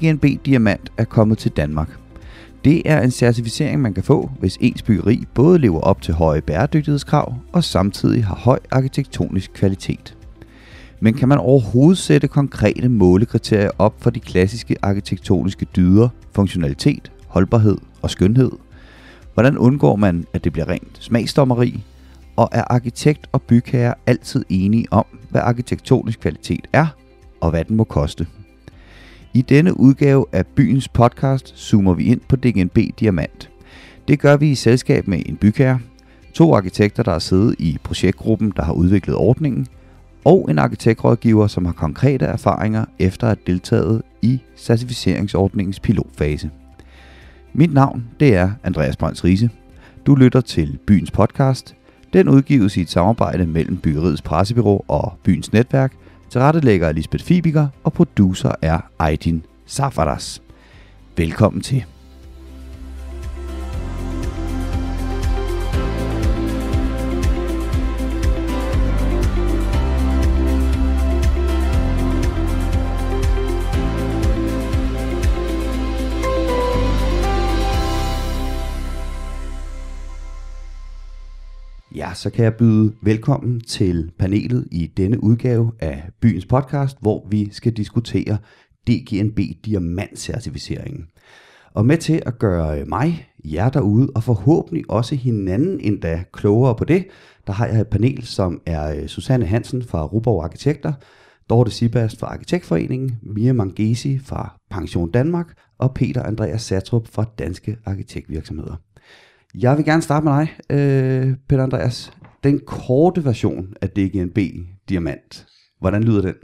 DGNB Diamant er kommet til Danmark. Det er en certificering, man kan få, hvis ens byggeri både lever op til høje bæredygtighedskrav og samtidig har høj arkitektonisk kvalitet. Men kan man overhovedet sætte konkrete målekriterier op for de klassiske arkitektoniske dyder, funktionalitet, holdbarhed og skønhed? Hvordan undgår man, at det bliver rent smagsdommeri? Og er arkitekt og bygherre altid enige om, hvad arkitektonisk kvalitet er, og hvad den må koste? I denne udgave af byens podcast zoomer vi ind på DGNB Diamant. Det gør vi i selskab med en bygherre, to arkitekter, der har siddet i projektgruppen, der har udviklet ordningen, og en arkitektrådgiver, som har konkrete erfaringer efter at have deltaget i certificeringsordningens pilotfase. Mit navn det er Andreas Brønds Riese. Du lytter til Byens Podcast. Den udgives i et samarbejde mellem Byggeriets Pressebyrå og Byens Netværk. Tilrettelægger Lisbeth Fibiger og producer er Aydin Safaras. Velkommen til. Så kan jeg byde velkommen til panelet i denne udgave af Byens Podcast, hvor vi skal diskutere DGNB Diamantcertificeringen. Og med til at gøre mig, jer derude, og forhåbentlig også hinanden endda klogere på det, der har jeg et panel, som er øh, Susanne Hansen fra Ruborg Arkitekter, Dorte Sibast fra Arkitektforeningen, Mia Mangesi fra Pension Danmark og Peter Andreas Satrup fra Danske Arkitektvirksomheder. Jeg vil gerne starte med dig, øh, Peter Andreas. Den korte version af DGNB Diamant. Hvordan lyder den?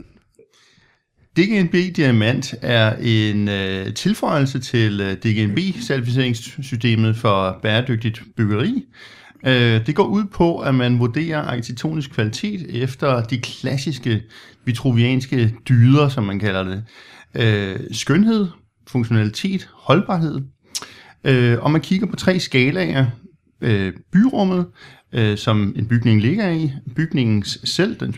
DGNB Diamant er en øh, tilføjelse til øh, DGNB-certificeringssystemet for bæredygtigt byggeri. Øh, det går ud på, at man vurderer arkitektonisk kvalitet efter de klassiske vitruvianske dyder, som man kalder det. Øh, skønhed, funktionalitet, holdbarhed Øh, og man kigger på tre skalaer. Øh, byrummet, øh, som en bygning ligger i, bygningens selv, den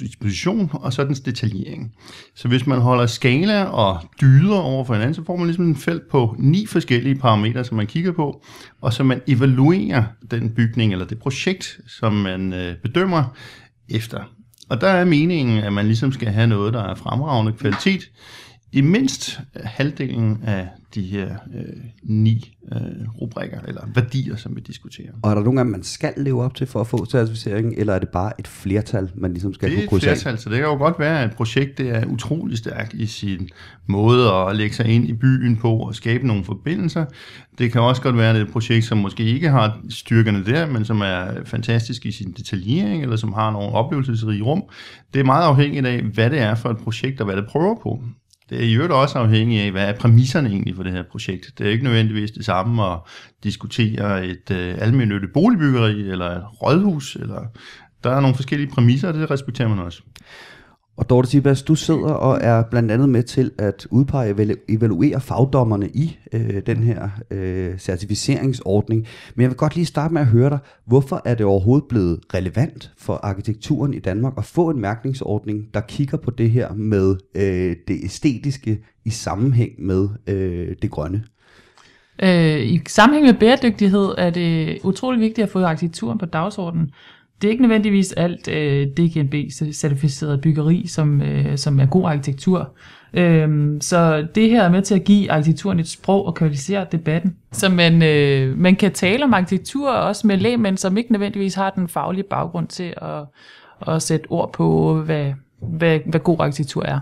disposition, og så dens detaljering. Så hvis man holder skala og dyder over for hinanden, så får man ligesom en felt på ni forskellige parametre, som man kigger på, og så man evaluerer den bygning eller det projekt, som man øh, bedømmer efter. Og der er meningen, at man ligesom skal have noget, der er fremragende kvalitet, i mindst halvdelen af de her øh, ni øh, rubrikker, eller værdier, som vi diskuterer. Og er der nogle af man skal leve op til for at få certificering, eller er det bare et flertal, man ligesom skal kunne krydse Det er et flertal, så det kan jo godt være, at et projekt det er utrolig stærkt i sin måde at lægge sig ind i byen på og skabe nogle forbindelser. Det kan også godt være, at det er et projekt, som måske ikke har styrkerne der, men som er fantastisk i sin detaljering, eller som har nogle oplevelsesrige rum. Det er meget afhængigt af, hvad det er for et projekt, og hvad det prøver på. Det er i øvrigt også afhængigt af, hvad er præmisserne egentlig for det her projekt. Det er ikke nødvendigvis det samme at diskutere et øh, almindeligt boligbyggeri, eller et rådhus, eller der er nogle forskellige præmisser, og det respekterer man også. Og Dorte Sibas, du sidder og er blandt andet med til at udpege og evaluere fagdommerne i øh, den her øh, certificeringsordning. Men jeg vil godt lige starte med at høre dig, hvorfor er det overhovedet blevet relevant for arkitekturen i Danmark at få en mærkningsordning, der kigger på det her med øh, det æstetiske i sammenhæng med øh, det grønne? Øh, I sammenhæng med bæredygtighed er det utrolig vigtigt at få arkitekturen på dagsordenen det er ikke nødvendigvis alt øh, DGNB-certificeret byggeri, som, øh, som er god arkitektur. Øhm, så det her er med til at give arkitekturen et sprog og kvalificere debatten. Så man, øh, man kan tale om arkitektur også med lægmænd, som ikke nødvendigvis har den faglige baggrund til at, at sætte ord på, hvad, hvad, hvad god arkitektur er.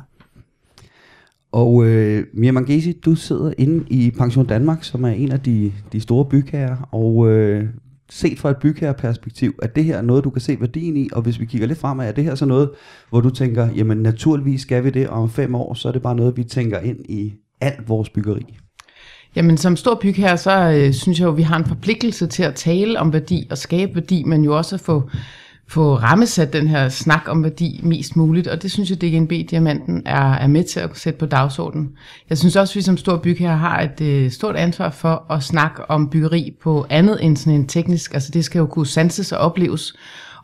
Og øh, Mia Mangesi, du sidder inde i Pension Danmark, som er en af de, de store bygherrer, og øh, set fra et bygherreperspektiv, at det her er noget, du kan se værdien i, og hvis vi kigger lidt fremad, er det her så noget, hvor du tænker, jamen naturligvis skal vi det, og om fem år, så er det bare noget, vi tænker ind i alt vores byggeri? Jamen som stor bygherre, så øh, synes jeg jo, vi har en forpligtelse til at tale om værdi og skabe værdi, men jo også at få få rammesat den her snak om værdi mest muligt, og det synes jeg, DGNB-diamanten er, er med til at sætte på dagsordenen. Jeg synes også, at vi som stor bygherre har et øh, stort ansvar for at snakke om byggeri på andet end sådan en teknisk, altså det skal jo kunne sanses og opleves,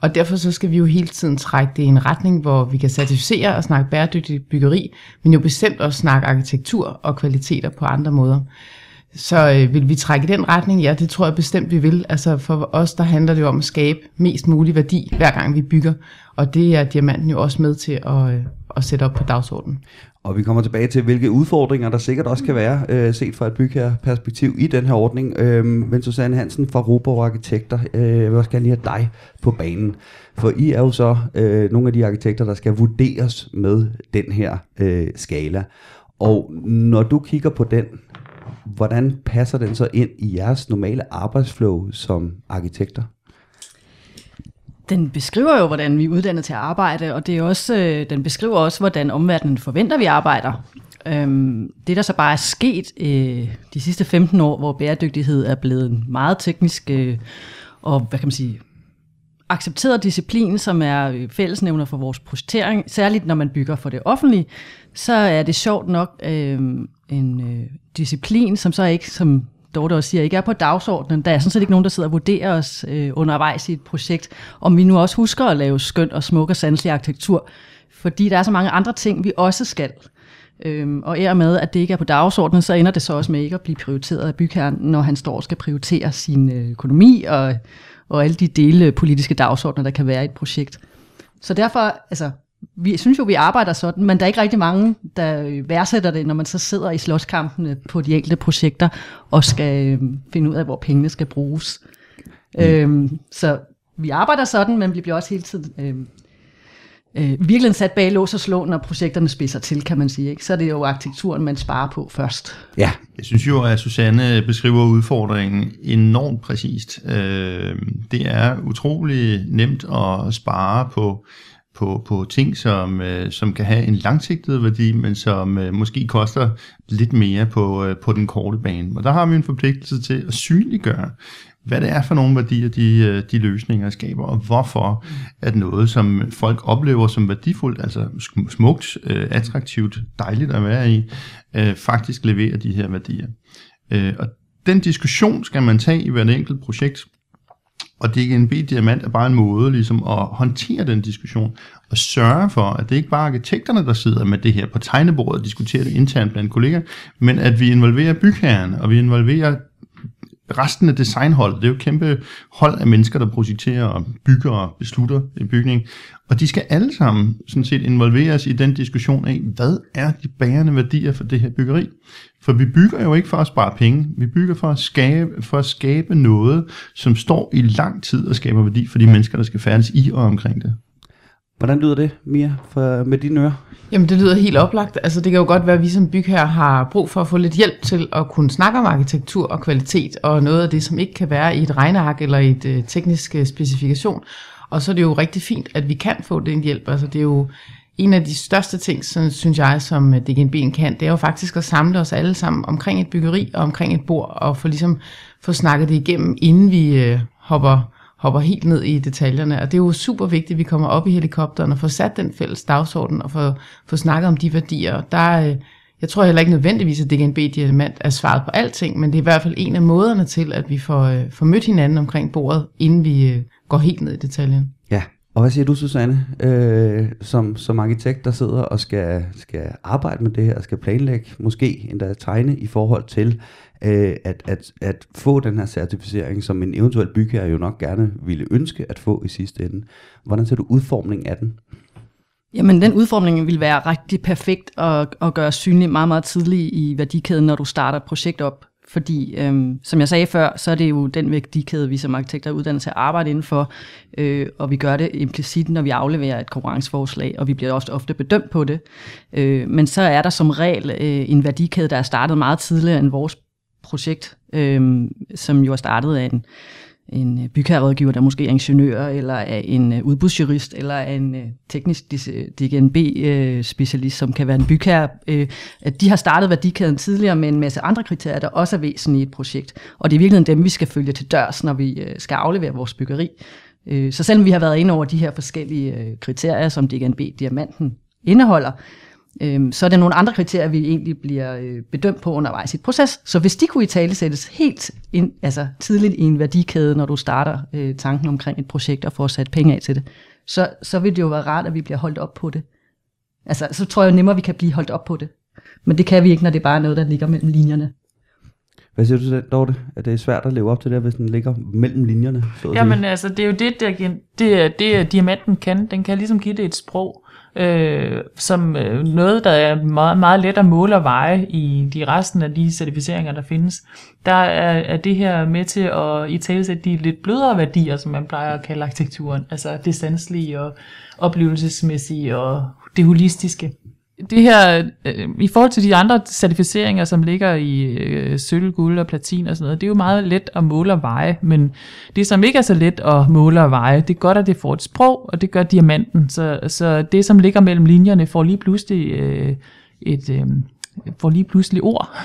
Og derfor så skal vi jo hele tiden trække det i en retning, hvor vi kan certificere og snakke bæredygtigt byggeri, men jo bestemt også snakke arkitektur og kvaliteter på andre måder. Så øh, vil vi trække i den retning? Ja, det tror jeg bestemt, vi vil. Altså for os, der handler det jo om at skabe mest mulig værdi, hver gang vi bygger. Og det er diamanten jo også med til at, øh, at sætte op på dagsordenen. Og vi kommer tilbage til, hvilke udfordringer der sikkert også kan være, øh, set fra et bygherreperspektiv i den her ordning. Øh, men Susanne Hansen fra Roborg Arkitekter, øh, jeg vil også gerne lige have dig på banen. For I er jo så øh, nogle af de arkitekter, der skal vurderes med den her øh, skala. Og når du kigger på den, hvordan passer den så ind i jeres normale arbejdsflow som arkitekter? Den beskriver jo, hvordan vi er uddannet til at arbejde, og det er også, øh, den beskriver også, hvordan omverdenen forventer, vi arbejder. Øhm, det, der så bare er sket øh, de sidste 15 år, hvor bæredygtighed er blevet meget teknisk øh, og, hvad kan man sige, accepteret disciplin, som er fællesnævner for vores projektering, særligt når man bygger for det offentlige, så er det sjovt nok øh, en øh, disciplin, som så ikke, som Dorte også siger, ikke er på dagsordenen. Der er sådan set ikke nogen, der sidder og vurderer os øh, undervejs i et projekt, om vi nu også husker at lave skønt og smuk og sanselig arkitektur, fordi der er så mange andre ting, vi også skal. Øhm, og er med, at det ikke er på dagsordenen, så ender det så også med ikke at blive prioriteret af bygherren, når han står og skal prioritere sin øh, økonomi og, og alle de dele politiske dagsordner, der kan være i et projekt. Så derfor, altså, vi synes jo, vi arbejder sådan, men der er ikke rigtig mange, der værdsætter det, når man så sidder i slåskampene på de enkelte projekter og skal øh, finde ud af, hvor pengene skal bruges. Mm. Øhm, så vi arbejder sådan, men vi bliver også hele tiden øh, øh, virkelig sat bag lås og slå, når projekterne spidser til, kan man sige. Ikke? Så er det jo arkitekturen, man sparer på først. Ja. Jeg synes jo, at Susanne beskriver udfordringen enormt præcist. Øh, det er utrolig nemt at spare på på, på ting, som, øh, som kan have en langsigtet værdi, men som øh, måske koster lidt mere på, øh, på den korte bane. Og der har vi en forpligtelse til at synliggøre, hvad det er for nogle værdier, de, øh, de løsninger skaber, og hvorfor at noget, som folk oplever som værdifuldt, altså smukt, øh, attraktivt, dejligt at være i, øh, faktisk leverer de her værdier. Øh, og den diskussion skal man tage i hvert enkelt projekt, og DGNB Diamant er bare en måde ligesom at håndtere den diskussion og sørge for, at det ikke bare er arkitekterne, der sidder med det her på tegnebordet og diskuterer det internt blandt kolleger, men at vi involverer bygherren, og vi involverer resten af designholdet. Det er jo et kæmpe hold af mennesker, der projekterer og bygger og beslutter en bygning. Og de skal alle sammen sådan set involveres i den diskussion af, hvad er de bærende værdier for det her byggeri? For vi bygger jo ikke for at spare penge. Vi bygger for at skabe, for at skabe noget, som står i lang tid og skaber værdi for de mennesker, der skal færdes i og omkring det. Hvordan lyder det, Mia, for, med dine ører? Jamen, det lyder helt oplagt. Altså, det kan jo godt være, at vi som bygherre har brug for at få lidt hjælp til at kunne snakke om arkitektur og kvalitet, og noget af det, som ikke kan være i et regneark eller i et øh, teknisk øh, specifikation. Og så er det jo rigtig fint, at vi kan få den hjælp. Altså, det er jo en af de største ting, som, synes jeg, som øh, DGNB DGNB'en kan, det er jo faktisk at samle os alle sammen omkring et byggeri og omkring et bord, og få ligesom få snakket det igennem, inden vi øh, hopper hopper helt ned i detaljerne. Og det er jo super vigtigt, at vi kommer op i helikopteren og får sat den fælles dagsorden og får, får snakket om de værdier. Der øh, jeg tror heller ikke nødvendigvis, at DGNB Diamant er svaret på alting, men det er i hvert fald en af måderne til, at vi får, øh, får mødt hinanden omkring bordet, inden vi øh, går helt ned i detaljen. Og hvad siger du, Susanne, øh, som, som arkitekt, der sidder og skal, skal arbejde med det her, skal planlægge, måske endda tegne i forhold til øh, at, at, at få den her certificering, som en eventuel bygherre jo nok gerne ville ønske at få i sidste ende. Hvordan ser du udformningen af den? Jamen, den udformning vil være rigtig perfekt at, at gøre synlig meget, meget tidligt i værdikæden, når du starter et projekt op. Fordi, øhm, som jeg sagde før, så er det jo den værdikæde, vi som arkitekter er uddannet til at arbejde indenfor, øh, og vi gør det implicit, når vi afleverer et konkurrenceforslag, og vi bliver også ofte bedømt på det. Øh, men så er der som regel øh, en værdikæde, der er startet meget tidligere end vores projekt, øh, som jo er startet af en, en øh, bygherrerådgiver, der måske er ingeniør, eller er en øh, udbudsjurist, eller er en øh, teknisk DGNB-specialist, som kan være en bygherre. De har startet værdikæden tidligere med en masse andre kriterier, der også er væsentlige i et projekt. Og det er virkelig dem, vi skal følge til dørs, når vi skal aflevere vores byggeri. Så selvom vi har været inde over de her forskellige kriterier, som DGNB-diamanten indeholder, øhm, så er det nogle andre kriterier, vi egentlig bliver øh, bedømt på undervejs i et proces. Så hvis de kunne i tale sættes helt ind, altså tidligt i en værdikæde, når du starter øh, tanken omkring et projekt og får sat penge af til det, så, så vil det jo være rart, at vi bliver holdt op på det. Altså, så tror jeg jo nemmere, at vi kan blive holdt op på det. Men det kan vi ikke, når det er bare noget, der ligger mellem linjerne. Hvad siger du til det, Dorte? At det er svært at leve op til det, hvis den ligger mellem linjerne? Så? Jamen altså, det er jo det, der, det, er- det er diamanten kan. Den kan ligesom give det et sprog, øh, som øh, noget, der er meget, meget let at måle og veje i de resten af de certificeringer, der findes. Der er, er det her med til at i talesætte de lidt blødere værdier, som man plejer at kalde arkitekturen. Altså det sanselige og oplevelsesmæssige og det holistiske. Det her, øh, i forhold til de andre certificeringer, som ligger i øh, sølv, guld og platin og sådan noget, det er jo meget let at måle og veje, men det, som ikke er så let at måle og veje, det er godt, at det får et sprog, og det gør diamanten. Så, så det, som ligger mellem linjerne, får lige pludselig øh, et... Øh, får lige pludselig ord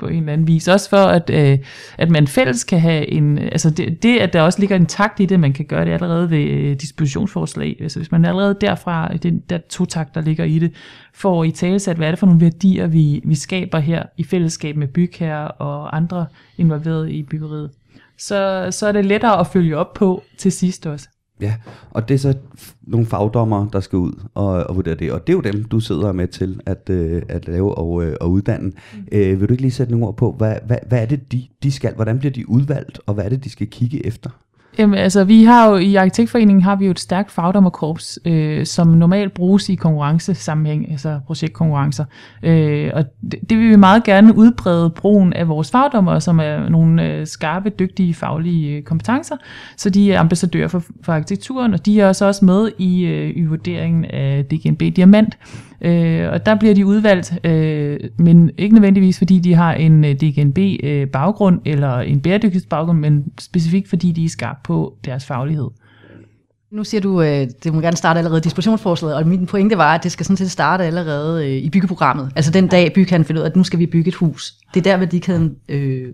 på en eller anden vis. Også for, at, øh, at man fælles kan have en... Altså det, det, at der også ligger en takt i det, man kan gøre det allerede ved øh, dispositionsforslag. Altså hvis man allerede derfra, den der to takt, der ligger i det, får i talesat, hvad er det for nogle værdier, vi, vi skaber her i fællesskab med bygherrer og andre involveret i byggeriet. Så, så er det lettere at følge op på til sidst også. Ja, og det er så nogle fagdommere, der skal ud og, og vurdere det. Og det er jo dem, du sidder med til at, øh, at lave og, øh, og uddanne. Mm. Øh, vil du ikke lige sætte nogle ord på, hvad, hvad, hvad er det, de, de skal? Hvordan bliver de udvalgt, og hvad er det, de skal kigge efter? Jamen, altså, vi har jo i Arkitektforeningen har vi jo et stærkt fagdommerkorps, øh, som normalt bruges i konkurrencesammenhæng, altså projektkonkurrencer. Øh, og det, det vil vi meget gerne udbrede brugen af vores fagdommer, som er nogle øh, skarpe, dygtige faglige øh, kompetencer. Så de er ambassadører for, for arkitekturen, og de er også også med i, øh, i vurderingen af DGNB Diamant. Øh, og der bliver de udvalgt, øh, men ikke nødvendigvis fordi de har en øh, DGNB-baggrund øh, eller en bæredygtighedsbaggrund, men specifikt fordi de er skarpe på deres faglighed. Nu siger du, at det må gerne starte allerede i dispositionsforslaget, og min pointe var, at det skal sådan set starte allerede øh, i byggeprogrammet. Altså den dag bygherren finder ud af, at nu skal vi bygge et hus. Det er der værdikæden øh,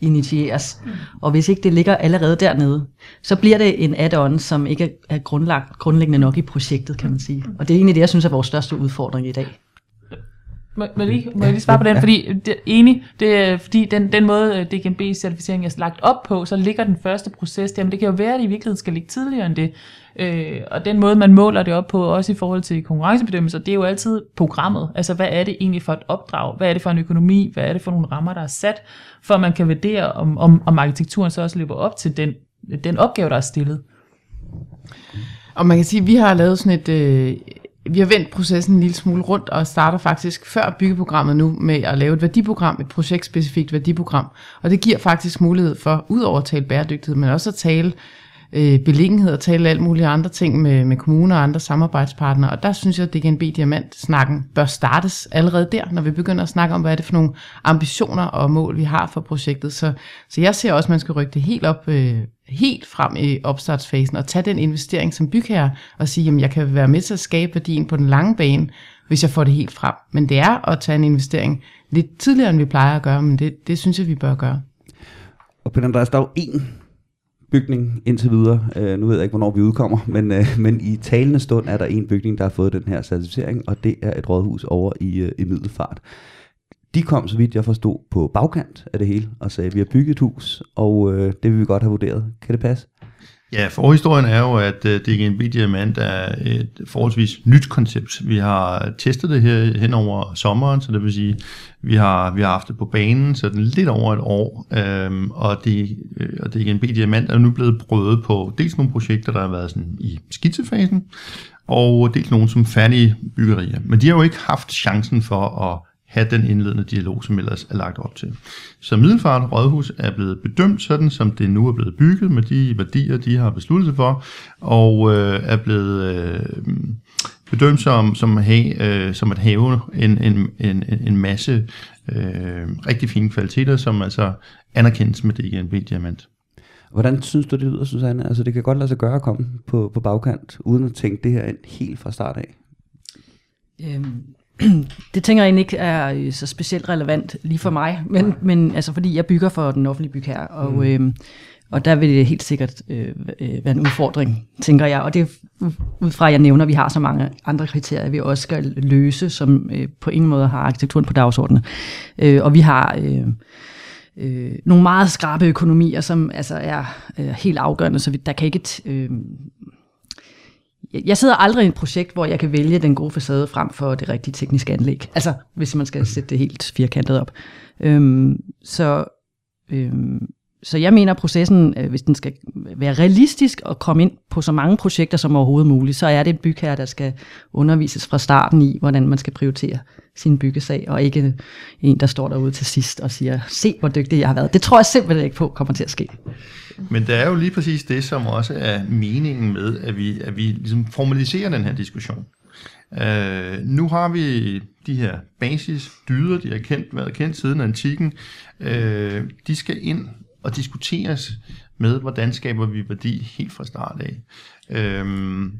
initieres. Og hvis ikke det ligger allerede dernede, så bliver det en add-on, som ikke er grundlagt, grundlæggende nok i projektet, kan man sige. Og det er egentlig det, jeg synes er vores største udfordring i dag. Må, må, lige, må jeg lige svare på den? Fordi det, enig, det fordi den, den måde øh, DGNB-certificeringen er lagt op på, så ligger den første proces der, men det kan jo være, at det i virkeligheden skal ligge tidligere end det. Øh, og den måde, man måler det op på, også i forhold til konkurrencebedømmelser, det er jo altid programmet. Altså, hvad er det egentlig for et opdrag? Hvad er det for en økonomi? Hvad er det for nogle rammer, der er sat? For at man kan vurdere, om, om, om arkitekturen så også lever op til den, den opgave, der er stillet. Og man kan sige, at vi har lavet sådan et... Øh, vi har vendt processen en lille smule rundt og starter faktisk før byggeprogrammet nu med at lave et værdiprogram, et projektspecifikt værdiprogram. Og det giver faktisk mulighed for, udover at tale bæredygtighed, men også at tale øh, beliggenhed og tale alt mulige andre ting med, med kommuner og andre samarbejdspartnere. Og der synes jeg, at DGNB Diamant-snakken bør startes allerede der, når vi begynder at snakke om, hvad er det for nogle ambitioner og mål, vi har for projektet. Så, så jeg ser også, at man skal rykke det helt op, øh, helt frem i opstartsfasen og tage den investering som bygherre og sige, at jeg kan være med til at skabe værdien på den lange bane, hvis jeg får det helt frem. Men det er at tage en investering lidt tidligere, end vi plejer at gøre, men det, det synes jeg, vi bør gøre. Og Peter Andreas, der er jo en bygning indtil videre. Øh, nu ved jeg ikke, hvornår vi udkommer, men, øh, men i talende stund er der en bygning, der har fået den her certificering, og det er et rådhus over i, øh, i Middelfart. De kom, så vidt jeg forstod, på bagkant af det hele og sagde, at vi har bygget et hus, og øh, det vil vi godt have vurderet. Kan det passe? Ja, forhistorien er jo, at øh, det er en Diamant er et forholdsvis nyt koncept. Vi har testet det her hen over sommeren, så det vil sige, vi har, vi har haft det på banen sådan lidt over et år, øhm, og, det, øh, og Big Diamant er nu blevet prøvet på dels nogle projekter, der har været sådan i skitsefasen, og dels nogle som færdige byggerier. Men de har jo ikke haft chancen for at have den indledende dialog, som ellers er lagt op til. Så Middelfart Rådhus er blevet bedømt sådan, som det nu er blevet bygget, med de værdier, de har besluttet sig for, og øh, er blevet øh, bedømt som, som, at have, øh, som at have en, en, en, en masse øh, rigtig fine kvaliteter, som altså anerkendes med DGNB Diamant. Hvordan synes du, det lyder, Susanne? Altså, det kan godt lade sig gøre at komme på, på bagkant, uden at tænke det her ind helt fra start af. Øhm, det tænker jeg egentlig ikke er øh, så specielt relevant lige for mig, men, men altså fordi jeg bygger for den offentlige bygherre, og, mm. øhm, Og der vil det helt sikkert øh, øh, være en udfordring, tænker jeg. Og det er ud fra, at jeg nævner, at vi har så mange andre kriterier, vi også skal løse, som øh, på ingen måde har arkitekturen på dagsordenen. Øh, og vi har... Øh, øh, nogle meget skrabe økonomier, som altså er øh, helt afgørende, så vi, der kan ikke... Øh, jeg sidder aldrig i et projekt, hvor jeg kan vælge den gode facade frem for det rigtige tekniske anlæg. Altså, hvis man skal sætte det helt firkantet op. Øhm, så, øhm, så jeg mener, at processen, øh, hvis den skal være realistisk og komme ind på så mange projekter som overhovedet muligt, så er det en bygherre, der skal undervises fra starten i, hvordan man skal prioritere sin byggesag, og ikke en, der står derude til sidst og siger, se hvor dygtig jeg har været. Det tror jeg simpelthen ikke på kommer til at ske. Men det er jo lige præcis det, som også er meningen med, at vi, at vi ligesom formaliserer den her diskussion. Øh, nu har vi de her basisdyder, de har kendt, været kendt siden antikken. Øh, de skal ind og diskuteres med, hvordan skaber vi værdi helt fra start af. Øhm,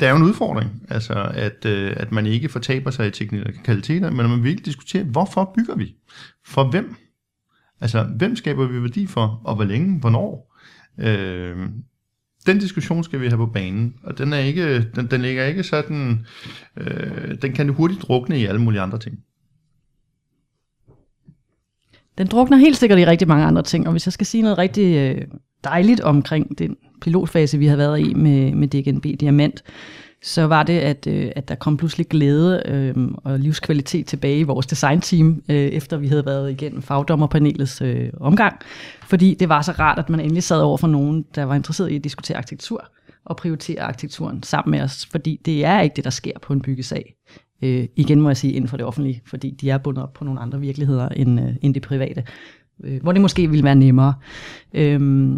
der er jo en udfordring, altså at, øh, at man ikke fortaber sig i teknikaliteter, men at man virkelig diskuterer, hvorfor bygger vi? For hvem? Altså, hvem skaber vi værdi for, og hvor længe, hvornår? Øh, den diskussion skal vi have på banen, og den, er ikke, den, den ligger ikke sådan, øh, den kan hurtigt drukne i alle mulige andre ting. Den drukner helt sikkert i rigtig mange andre ting, og hvis jeg skal sige noget rigtig øh, dejligt omkring den pilotfase, vi har været i med, med DGNB Diamant, så var det, at, øh, at der kom pludselig glæde øh, og livskvalitet tilbage i vores designteam, øh, efter vi havde været igennem fagdommerpanelets øh, omgang. Fordi det var så rart, at man endelig sad over for nogen, der var interesseret i at diskutere arkitektur og prioritere arkitekturen sammen med os. Fordi det er ikke det, der sker på en byggesag. Øh, igen må jeg sige inden for det offentlige, fordi de er bundet op på nogle andre virkeligheder end, øh, end det private. Øh, hvor det måske ville være nemmere. Øh,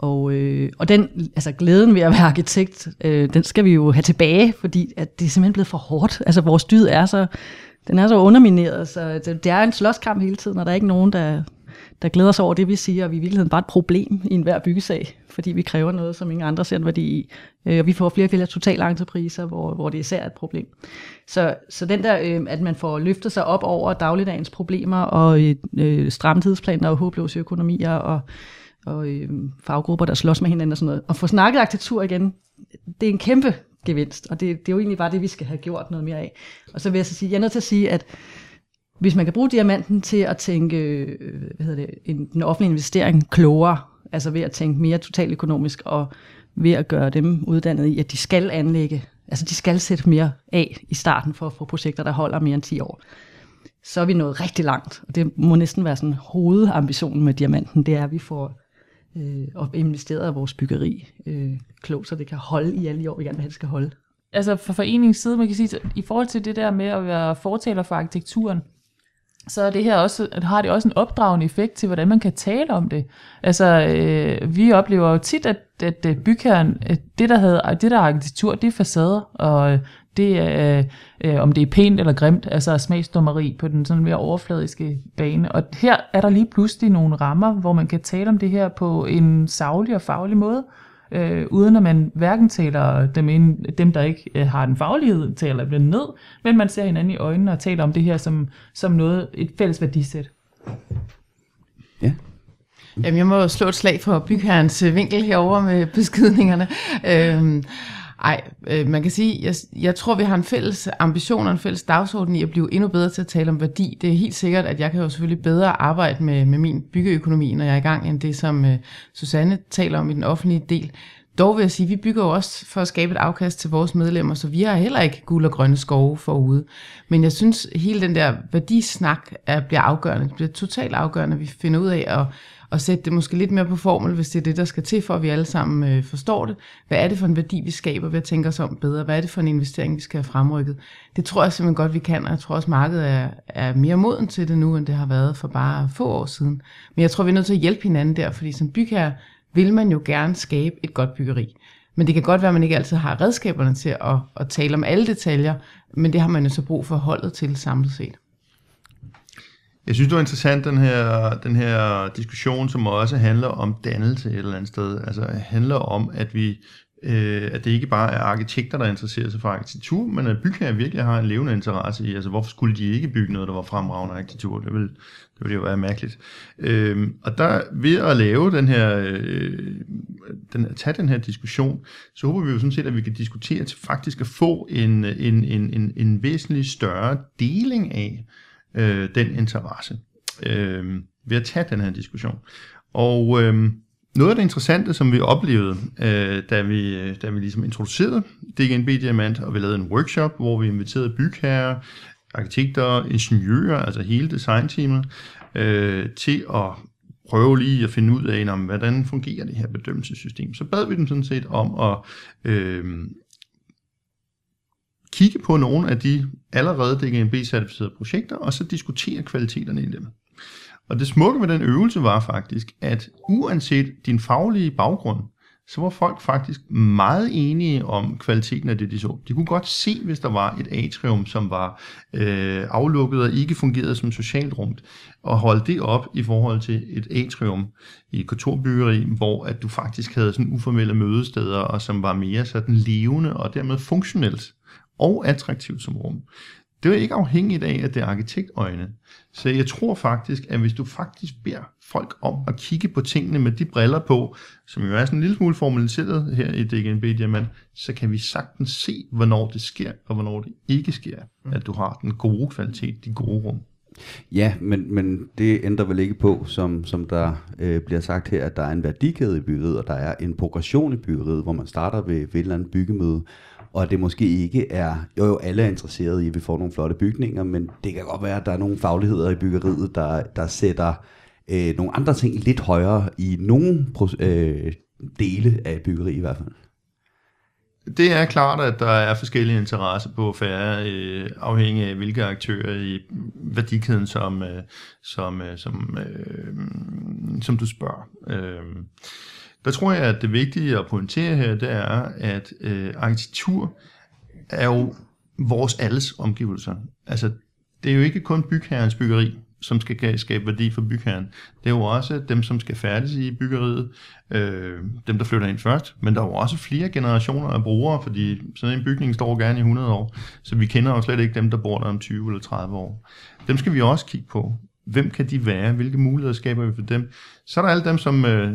og, øh, og den, altså glæden ved at være arkitekt, øh, den skal vi jo have tilbage, fordi at det er simpelthen blevet for hårdt. Altså vores dyd er så, den er så undermineret, så det, det er en slåskamp hele tiden, og der er ikke nogen, der, der glæder sig over det, vi siger, og vi er i virkeligheden bare et problem i enhver byggesag, fordi vi kræver noget, som ingen andre ser en værdi i. Øh, og vi får flere og flere totalentrepriser, hvor, hvor det især er et problem. Så, så den der, øh, at man får løftet sig op over dagligdagens problemer, og øh, øh stramtidsplaner og håbløse økonomier, og og øh, faggrupper, der slås med hinanden og sådan noget. Og få snakket arkitektur igen, det er en kæmpe gevinst, og det, det er jo egentlig bare det, vi skal have gjort noget mere af. Og så vil jeg så sige, jeg er nødt til at sige, at hvis man kan bruge diamanten til at tænke øh, hvad hedder det, en, en offentlig investering klogere, altså ved at tænke mere totaløkonomisk og ved at gøre dem uddannet i, at de skal anlægge, altså de skal sætte mere af i starten for at få projekter, der holder mere end 10 år, så er vi nået rigtig langt. Og det må næsten være sådan hovedambitionen med diamanten, det er, at vi får øh, og investeret i vores byggeri øh, klogt, så det kan holde i alle de år, vi gerne vil have, det skal holde. Altså fra foreningens side, man kan sige, i forhold til det der med at være fortaler for arkitekturen, så er det her også, har det også en opdragende effekt til, hvordan man kan tale om det. Altså, øh, vi oplever jo tit, at, at øh, bygherren, at det der, havde, det der arkitektur, det er facader, og øh, det er, øh, om det er pænt eller grimt, altså smagsdommeri på den sådan mere overfladiske bane. Og her er der lige pludselig nogle rammer, hvor man kan tale om det her på en savlig og faglig måde, øh, uden at man hverken taler dem, ind, dem der ikke øh, har den faglighed, taler dem ned, men man ser hinanden i øjnene og taler om det her som, som noget, et fælles værdisæt. Ja. Jamen, jeg må slå et slag for bygherrens vinkel herover med beskydningerne. Øhm, ej, øh, man kan sige, jeg, jeg tror, vi har en fælles ambition og en fælles dagsorden i at blive endnu bedre til at tale om værdi. Det er helt sikkert, at jeg kan jo selvfølgelig bedre arbejde med, med min byggeøkonomi, når jeg er i gang, end det, som øh, Susanne taler om i den offentlige del. Dog vil jeg sige, at vi bygger jo også for at skabe et afkast til vores medlemmer, så vi har heller ikke guld og grønne skove forude. Men jeg synes, hele den der værdisnak er, bliver afgørende. Det bliver totalt afgørende, at vi finder ud af at og sætte det måske lidt mere på formel, hvis det er det, der skal til, for at vi alle sammen øh, forstår det. Hvad er det for en værdi, vi skaber ved at tænke os om bedre? Hvad er det for en investering, vi skal have fremrykket? Det tror jeg simpelthen godt, vi kan, og jeg tror også, markedet er, er mere moden til det nu, end det har været for bare få år siden. Men jeg tror, vi er nødt til at hjælpe hinanden der, fordi som bygherre vil man jo gerne skabe et godt byggeri. Men det kan godt være, at man ikke altid har redskaberne til at, at tale om alle detaljer, men det har man jo så brug for holdet til samlet set. Jeg synes, det var interessant, den her, den her diskussion, som også handler om dannelse et eller andet sted. Altså handler om, at vi øh, at det ikke bare er arkitekter, der interesserer sig for arkitektur, men at bygherrer virkelig har en levende interesse i, altså hvorfor skulle de ikke bygge noget, der var fremragende arkitektur? Det ville, det ville jo være mærkeligt. Øh, og der ved at lave den her, øh, den, tage den her diskussion, så håber vi jo sådan set, at vi kan diskutere til faktisk at få en, en, en, en, en væsentlig større deling af øh, den interesse øh, ved at tage den her diskussion. Og øh, noget af det interessante, som vi oplevede, øh, da, vi, øh, da vi ligesom introducerede DGNB Diamant, og vi lavede en workshop, hvor vi inviterede bygherrer, arkitekter, ingeniører, altså hele designteamet, øh, til at prøve lige at finde ud af, om, hvordan fungerer det her bedømmelsessystem. Så bad vi dem sådan set om at øh, kigge på nogle af de allerede DGNB-certificerede projekter, og så diskutere kvaliteterne i dem. Og det smukke ved den øvelse var faktisk, at uanset din faglige baggrund, så var folk faktisk meget enige om kvaliteten af det, de så. De kunne godt se, hvis der var et atrium, som var øh, aflukket og ikke fungerede som socialt rum, og holde det op i forhold til et atrium i et kontorbyggeri, hvor at du faktisk havde sådan uformelle mødesteder, og som var mere sådan levende og dermed funktionelt og attraktivt som rum. Det er ikke afhængigt af, at det er arkitektøjne. Så jeg tror faktisk, at hvis du faktisk beder folk om at kigge på tingene med de briller på, som jo er sådan en lille smule formaliseret her i DGNB Diamant, så kan vi sagtens se, hvornår det sker, og hvornår det ikke sker, at du har den gode kvalitet, de gode rum. Ja, men, men det ændrer vel ikke på, som, som der øh, bliver sagt her, at der er en værdikæde i byggeriet, og der er en progression i byggeriet, hvor man starter ved, ved et eller andet byggemøde, og det måske ikke er, jo jo, alle er interesserede i, at vi får nogle flotte bygninger, men det kan godt være, at der er nogle fagligheder i byggeriet, der, der sætter øh, nogle andre ting lidt højere i nogle øh, dele af byggeri i hvert fald. Det er klart, at der er forskellige interesser på færre, øh, afhængig af hvilke aktører i værdikæden, som, øh, som, øh, som, øh, som du spørger. Øh, der tror jeg, at det vigtige at pointere her, det er, at øh, arkitektur er jo vores alles omgivelser. Altså, det er jo ikke kun bygherrens byggeri, som skal skabe værdi for bygherren. Det er jo også dem, som skal færdes i byggeriet, øh, dem, der flytter ind først, men der er jo også flere generationer af brugere, fordi sådan en bygning står gerne i 100 år, så vi kender jo slet ikke dem, der bor der om 20 eller 30 år. Dem skal vi også kigge på. Hvem kan de være? Hvilke muligheder skaber vi for dem? Så er der alle dem, som øh,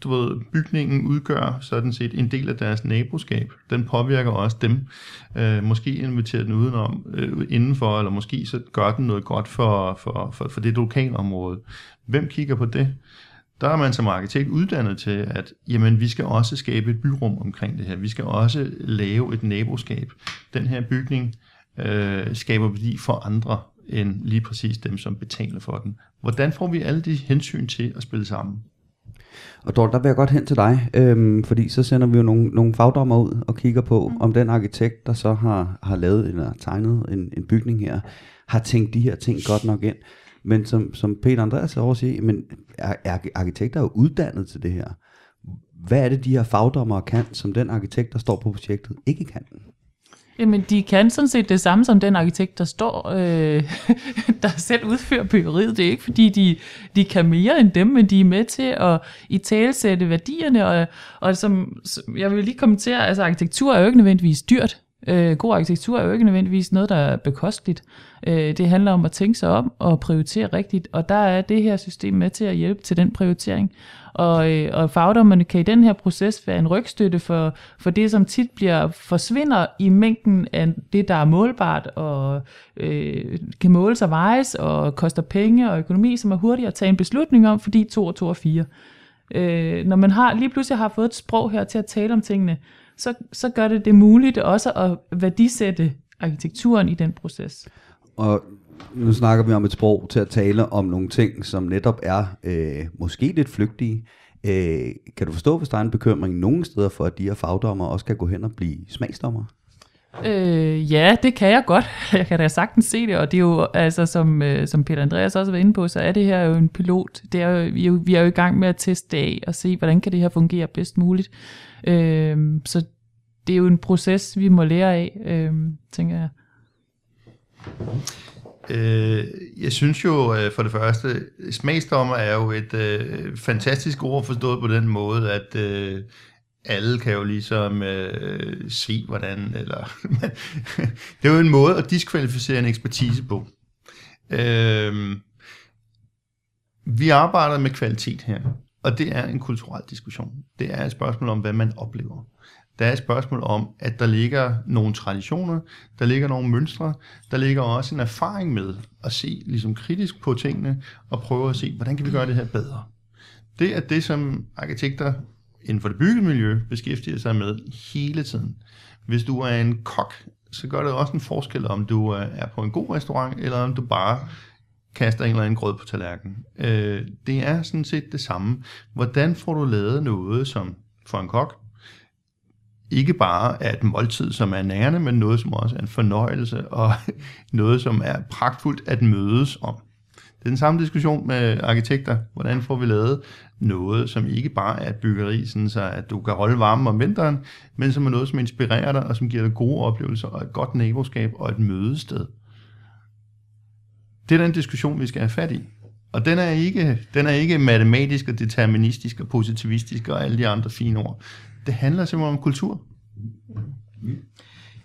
du ved, bygningen udgør sådan set en del af deres naboskab. Den påvirker også dem. Øh, måske inviterer den udenom, øh, indenfor, eller måske så gør den noget godt for, for, for, for det lokalområde. Hvem kigger på det? Der er man som arkitekt uddannet til, at jamen, vi skal også skabe et byrum omkring det her. Vi skal også lave et naboskab. Den her bygning øh, skaber værdi for andre end lige præcis dem, som betaler for den. Hvordan får vi alle de hensyn til at spille sammen? Og Dorte, der vil jeg godt hen til dig, øhm, fordi så sender vi jo nogle, nogle fagdommer ud og kigger på, mm. om den arkitekt, der så har, har lavet eller tegnet en, en bygning her, har tænkt de her ting godt nok ind. Men som, som Peter Andreas også siger, men er, er arkitekter er jo uddannet til det her. Hvad er det, de her fagdommer kan, som den arkitekt, der står på projektet, ikke kan? Jamen, de kan sådan set det samme som den arkitekt, der står, øh, der selv udfører byggeriet. Det er ikke, fordi de, de kan mere end dem, men de er med til at i talsætte værdierne. Og, og som, som, jeg vil lige kommentere, altså arkitektur er jo ikke nødvendigvis dyrt. Øh, god arkitektur er jo ikke nødvendigvis noget, der er bekosteligt. Øh, det handler om at tænke sig om og prioritere rigtigt, og der er det her system med til at hjælpe til den prioritering. Og, øh, og fagdommerne kan i den her proces være en rygstøtte for, for det, som tit bliver forsvinder i mængden af det, der er målbart og øh, kan måles og vejes og koster penge og økonomi, som er hurtigt at tage en beslutning om, fordi 2 og 2 og 4. Øh, når man har, lige pludselig har fået et sprog her til at tale om tingene, så, så gør det det muligt også at værdisætte arkitekturen i den proces. Og nu snakker vi om et sprog til at tale om nogle ting, som netop er øh, måske lidt flygtige. Øh, kan du forstå, hvis der er en bekymring nogen steder for, at de her fagdommer også kan gå hen og blive smagsdommer? Øh, ja, det kan jeg godt. Jeg kan da sagtens se det, og det er jo, altså, som, øh, som Peter Andreas også var inde på, så er det her jo en pilot. Det er jo, vi, er jo, vi er jo i gang med at teste af og se, hvordan kan det her fungere bedst muligt. Øh, så det er jo en proces, vi må lære af, øh, tænker jeg. Øh, jeg synes jo øh, for det første, smagsdommer er jo et øh, fantastisk ord forstået på den måde, at, øh, alle kan jo ligesom øh, se, hvordan, eller det er jo en måde at diskvalificere en ekspertise på. Øh, vi arbejder med kvalitet her, og det er en kulturel diskussion. Det er et spørgsmål om, hvad man oplever. Der er et spørgsmål om, at der ligger nogle traditioner, der ligger nogle mønstre, der ligger også en erfaring med at se ligesom kritisk på tingene og prøve at se, hvordan kan vi gøre det her bedre. Det er det, som arkitekter inden for det byggemiljø beskæftiger sig med hele tiden. Hvis du er en kok, så gør det også en forskel, om du øh, er på en god restaurant, eller om du bare kaster en eller anden grød på tallerkenen. Øh, det er sådan set det samme. Hvordan får du lavet noget, som for en kok ikke bare er et måltid, som er nærende, men noget, som også er en fornøjelse, og noget, som er pragtfuldt at mødes om. Det er den samme diskussion med arkitekter. Hvordan får vi lavet noget, som ikke bare er et byggeri, sådan så at du kan holde varmen om vinteren, men som er noget, som inspirerer dig, og som giver dig gode oplevelser, og et godt naboskab og et mødested. Det er den diskussion, vi skal have fat i. Og den er ikke, den er ikke matematisk og deterministisk og positivistisk og alle de andre fine ord. Det handler simpelthen om kultur.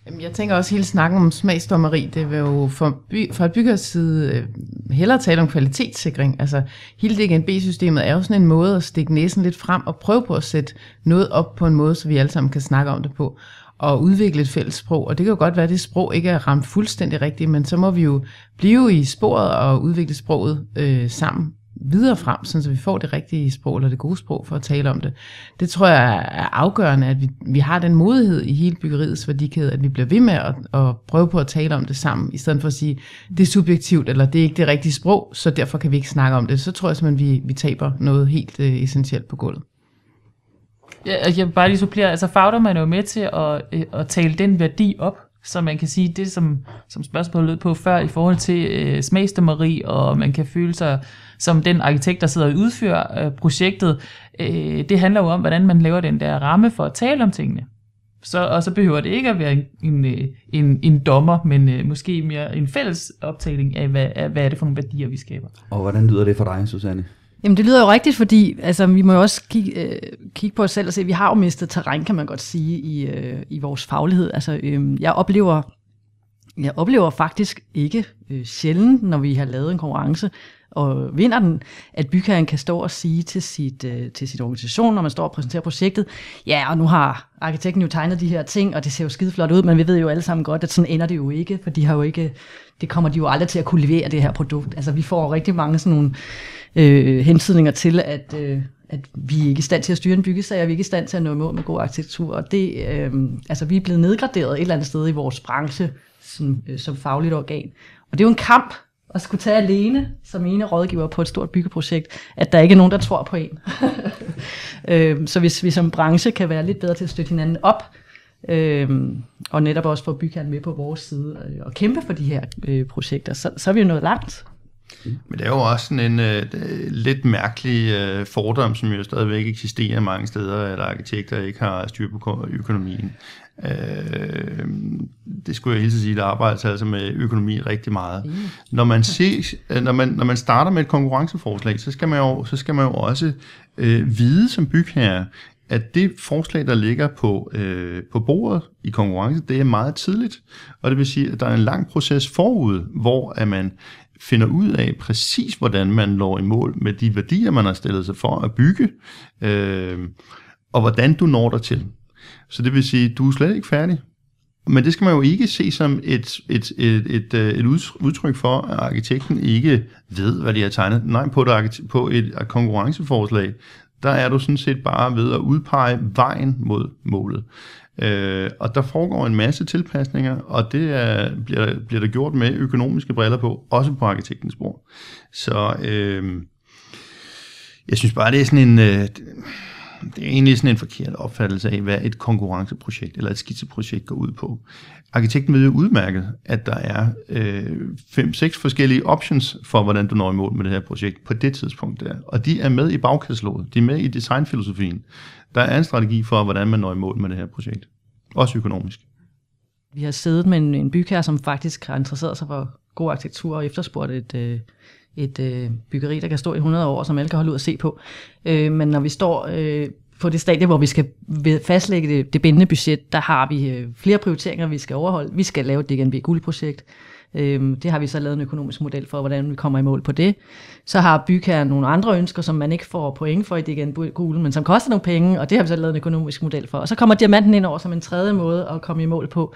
Jamen, jeg tænker også hele snakken om smagsdommeri, det vil jo for, by, for et byggers side øh, hellere tale om kvalitetssikring. Altså hele DGNB-systemet er jo sådan en måde at stikke næsen lidt frem og prøve på at sætte noget op på en måde, så vi alle sammen kan snakke om det på og udvikle et fælles sprog. Og det kan jo godt være, at det sprog ikke er ramt fuldstændig rigtigt, men så må vi jo blive i sporet og udvikle sproget øh, sammen videre frem, så vi får det rigtige sprog, eller det gode sprog for at tale om det. Det tror jeg er afgørende, at vi, vi har den modighed i hele byggeriets værdikæde, at vi bliver ved med at, at prøve på at tale om det sammen, i stedet for at sige, det er subjektivt, eller det er ikke det rigtige sprog, så derfor kan vi ikke snakke om det. Så tror jeg simpelthen, vi, vi taber noget helt øh, essentielt på gulvet. Ja, altså, jeg vil bare lige supplere, altså fagdommerne er jo med til at, øh, at tale den værdi op, så man kan sige, det som, som spørgsmålet lød på før i forhold til øh, smagsdommeri, og man kan føle sig som den arkitekt, der sidder og udfører øh, projektet, øh, det handler jo om, hvordan man laver den der ramme for at tale om tingene. Så, og så behøver det ikke at være en, en, øh, en, en dommer, men øh, måske mere en fælles optælling af, hvad, af, hvad er det for nogle værdier, vi skaber. Og hvordan lyder det for dig, Susanne? Jamen det lyder jo rigtigt, fordi altså, vi må jo også kigge, øh, kigge på os selv og se, at vi har jo mistet terræn, kan man godt sige, i, øh, i vores faglighed. Altså, øh, jeg oplever jeg oplever faktisk ikke øh, sjældent, når vi har lavet en konkurrence, og vinder den, at bygherren kan stå og sige til sit, øh, til sit organisation, når man står og præsenterer projektet, ja, og nu har arkitekten jo tegnet de her ting, og det ser jo skide flot ud, men vi ved jo alle sammen godt, at sådan ender det jo ikke, for de har jo ikke, det kommer de jo aldrig til at kunne levere det her produkt. Altså vi får rigtig mange sådan nogle øh, hentydninger til, at, øh, at vi er ikke i stand til at styre en byggesag, og vi er ikke i stand til at nå imod med god arkitektur. Og det, øh, altså, vi er blevet nedgraderet et eller andet sted i vores branche som, øh, som fagligt organ. Og det er jo en kamp at skulle tage alene som ene rådgiver på et stort byggeprojekt, at der ikke er nogen, der tror på en. øh, så hvis vi som branche kan være lidt bedre til at støtte hinanden op, øhm, og netop også få bygherren med på vores side øh, og kæmpe for de her øh, projekter, så, så er vi jo nået langt. Men det er jo også sådan en uh, lidt mærkelig uh, fordom, som jo stadigvæk eksisterer mange steder, at arkitekter ikke har styr på økonomien. Uh, det skulle jeg helt sige, der arbejdes altså med økonomi rigtig meget. Mm. Når man, ses, når, man, når man starter med et konkurrenceforslag, så skal man jo, så skal man jo også uh, vide som bygherre, at det forslag, der ligger på, øh, på bordet i konkurrence, det er meget tidligt. Og det vil sige, at der er en lang proces forud, hvor at man finder ud af præcis, hvordan man når i mål med de værdier, man har stillet sig for at bygge, øh, og hvordan du når dig til. Så det vil sige, du er slet ikke færdig. Men det skal man jo ikke se som et, et, et, et, et udtryk for, at arkitekten ikke ved, hvad de har tegnet. Nej, på et, på et konkurrenceforslag, der er du sådan set bare ved at udpege vejen mod målet. Øh, og der foregår en masse tilpasninger, og det er, bliver, bliver der gjort med økonomiske briller på, også på arkitektens bord. Så øh, jeg synes bare, det er sådan en... Øh, det er egentlig sådan en forkert opfattelse af, hvad et konkurrenceprojekt eller et skitseprojekt går ud på. Arkitekten ved jo udmærket, at der er øh, fem, seks forskellige options for, hvordan du når i mål med det her projekt på det tidspunkt der. Og de er med i bagkataloget, de er med i designfilosofien. Der er en strategi for, hvordan man når i mål med det her projekt. Også økonomisk. Vi har siddet med en, en bygherre, som faktisk har interesseret sig for god arkitektur og efterspurgt et, øh, et øh, byggeri, der kan stå i 100 år, som alle kan holde ud og se på. Øh, men når vi står øh, på det stadie, hvor vi skal fastlægge det, det bindende budget, der har vi øh, flere prioriteringer, vi skal overholde. Vi skal lave et DGNB guldprojekt. Øhm, det har vi så lavet en økonomisk model for, hvordan vi kommer i mål på det. Så har bygherren nogle andre ønsker, som man ikke får point for i det igen gule, men som koster nogle penge, og det har vi så lavet en økonomisk model for. Og så kommer diamanten ind over som en tredje måde at komme i mål på,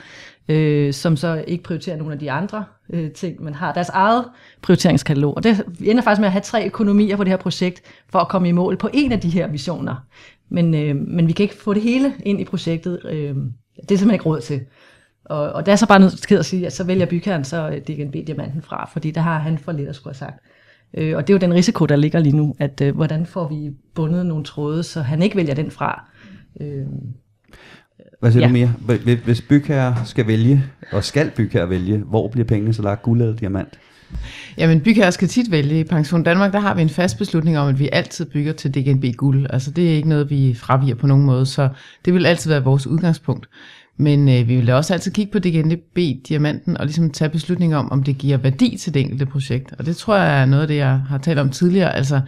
øh, som så ikke prioriterer nogle af de andre øh, ting, men har deres eget prioriteringskatalog. Og det ender faktisk med at have tre økonomier på det her projekt, for at komme i mål på en af de her visioner. Men, øh, men vi kan ikke få det hele ind i projektet. Øh, det er simpelthen ikke råd til. Og, og der er så bare nødt til at sige, at så vælger bygherren så øh, DGNB-diamanten fra, fordi der har han for lidt at skulle have sagt. Øh, og det er jo den risiko, der ligger lige nu, at øh, hvordan får vi bundet nogle tråde, så han ikke vælger den fra. Øh, Hvad siger ja. du mere? Hvis bygherre skal vælge, og skal bygherre vælge, hvor bliver pengene så lagt guld eller diamant? Jamen, bygherrer skal tit vælge. I Pension Danmark, der har vi en fast beslutning om, at vi altid bygger til DGNB guld. Altså, det er ikke noget, vi fraviger på nogen måde, så det vil altid være vores udgangspunkt. Men øh, vi vil da også altid kigge på DGNB-diamanten og ligesom tage beslutninger om, om det giver værdi til det enkelte projekt. Og det tror jeg er noget af det, jeg har talt om tidligere. Altså,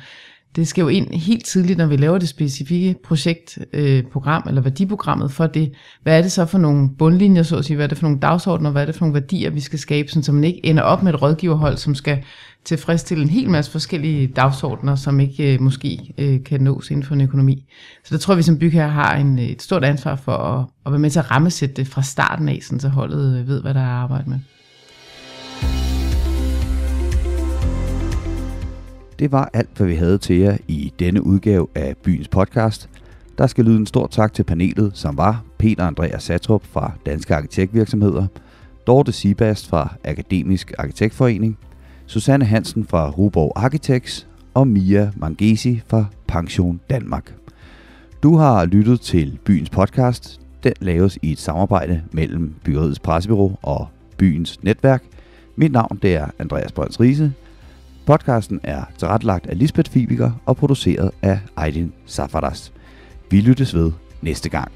det skal jo ind helt tidligt, når vi laver det specifikke projektprogram øh, eller værdiprogrammet for det. Hvad er det så for nogle bundlinjer, så at sige? Hvad er det for nogle dagsordner? Hvad er det for nogle værdier, vi skal skabe, så man ikke ender op med et rådgiverhold, som skal tilfredsstille en hel masse forskellige dagsordner, som ikke øh, måske øh, kan nås inden for en økonomi. Så der tror vi som bygherre har en, øh, et stort ansvar for at, at være med til at rammesætte det fra starten af, sådan så holdet øh, ved, hvad der er at arbejde med. Det var alt, hvad vi havde til jer i denne udgave af Byens Podcast. Der skal lyde en stor tak til panelet, som var Peter Andreas Satrup fra Danske Arkitektvirksomheder, Dorte Sibast fra Akademisk Arkitektforening, Susanne Hansen fra Ruborg Architects og Mia Mangesi fra Pension Danmark. Du har lyttet til Byens Podcast. Den laves i et samarbejde mellem Byrådets Pressebyrå og Byens Netværk. Mit navn det er Andreas Brøns Riese. Podcasten er tilrettelagt af Lisbeth Fibiger og produceret af Aydin Safaras. Vi lyttes ved næste gang.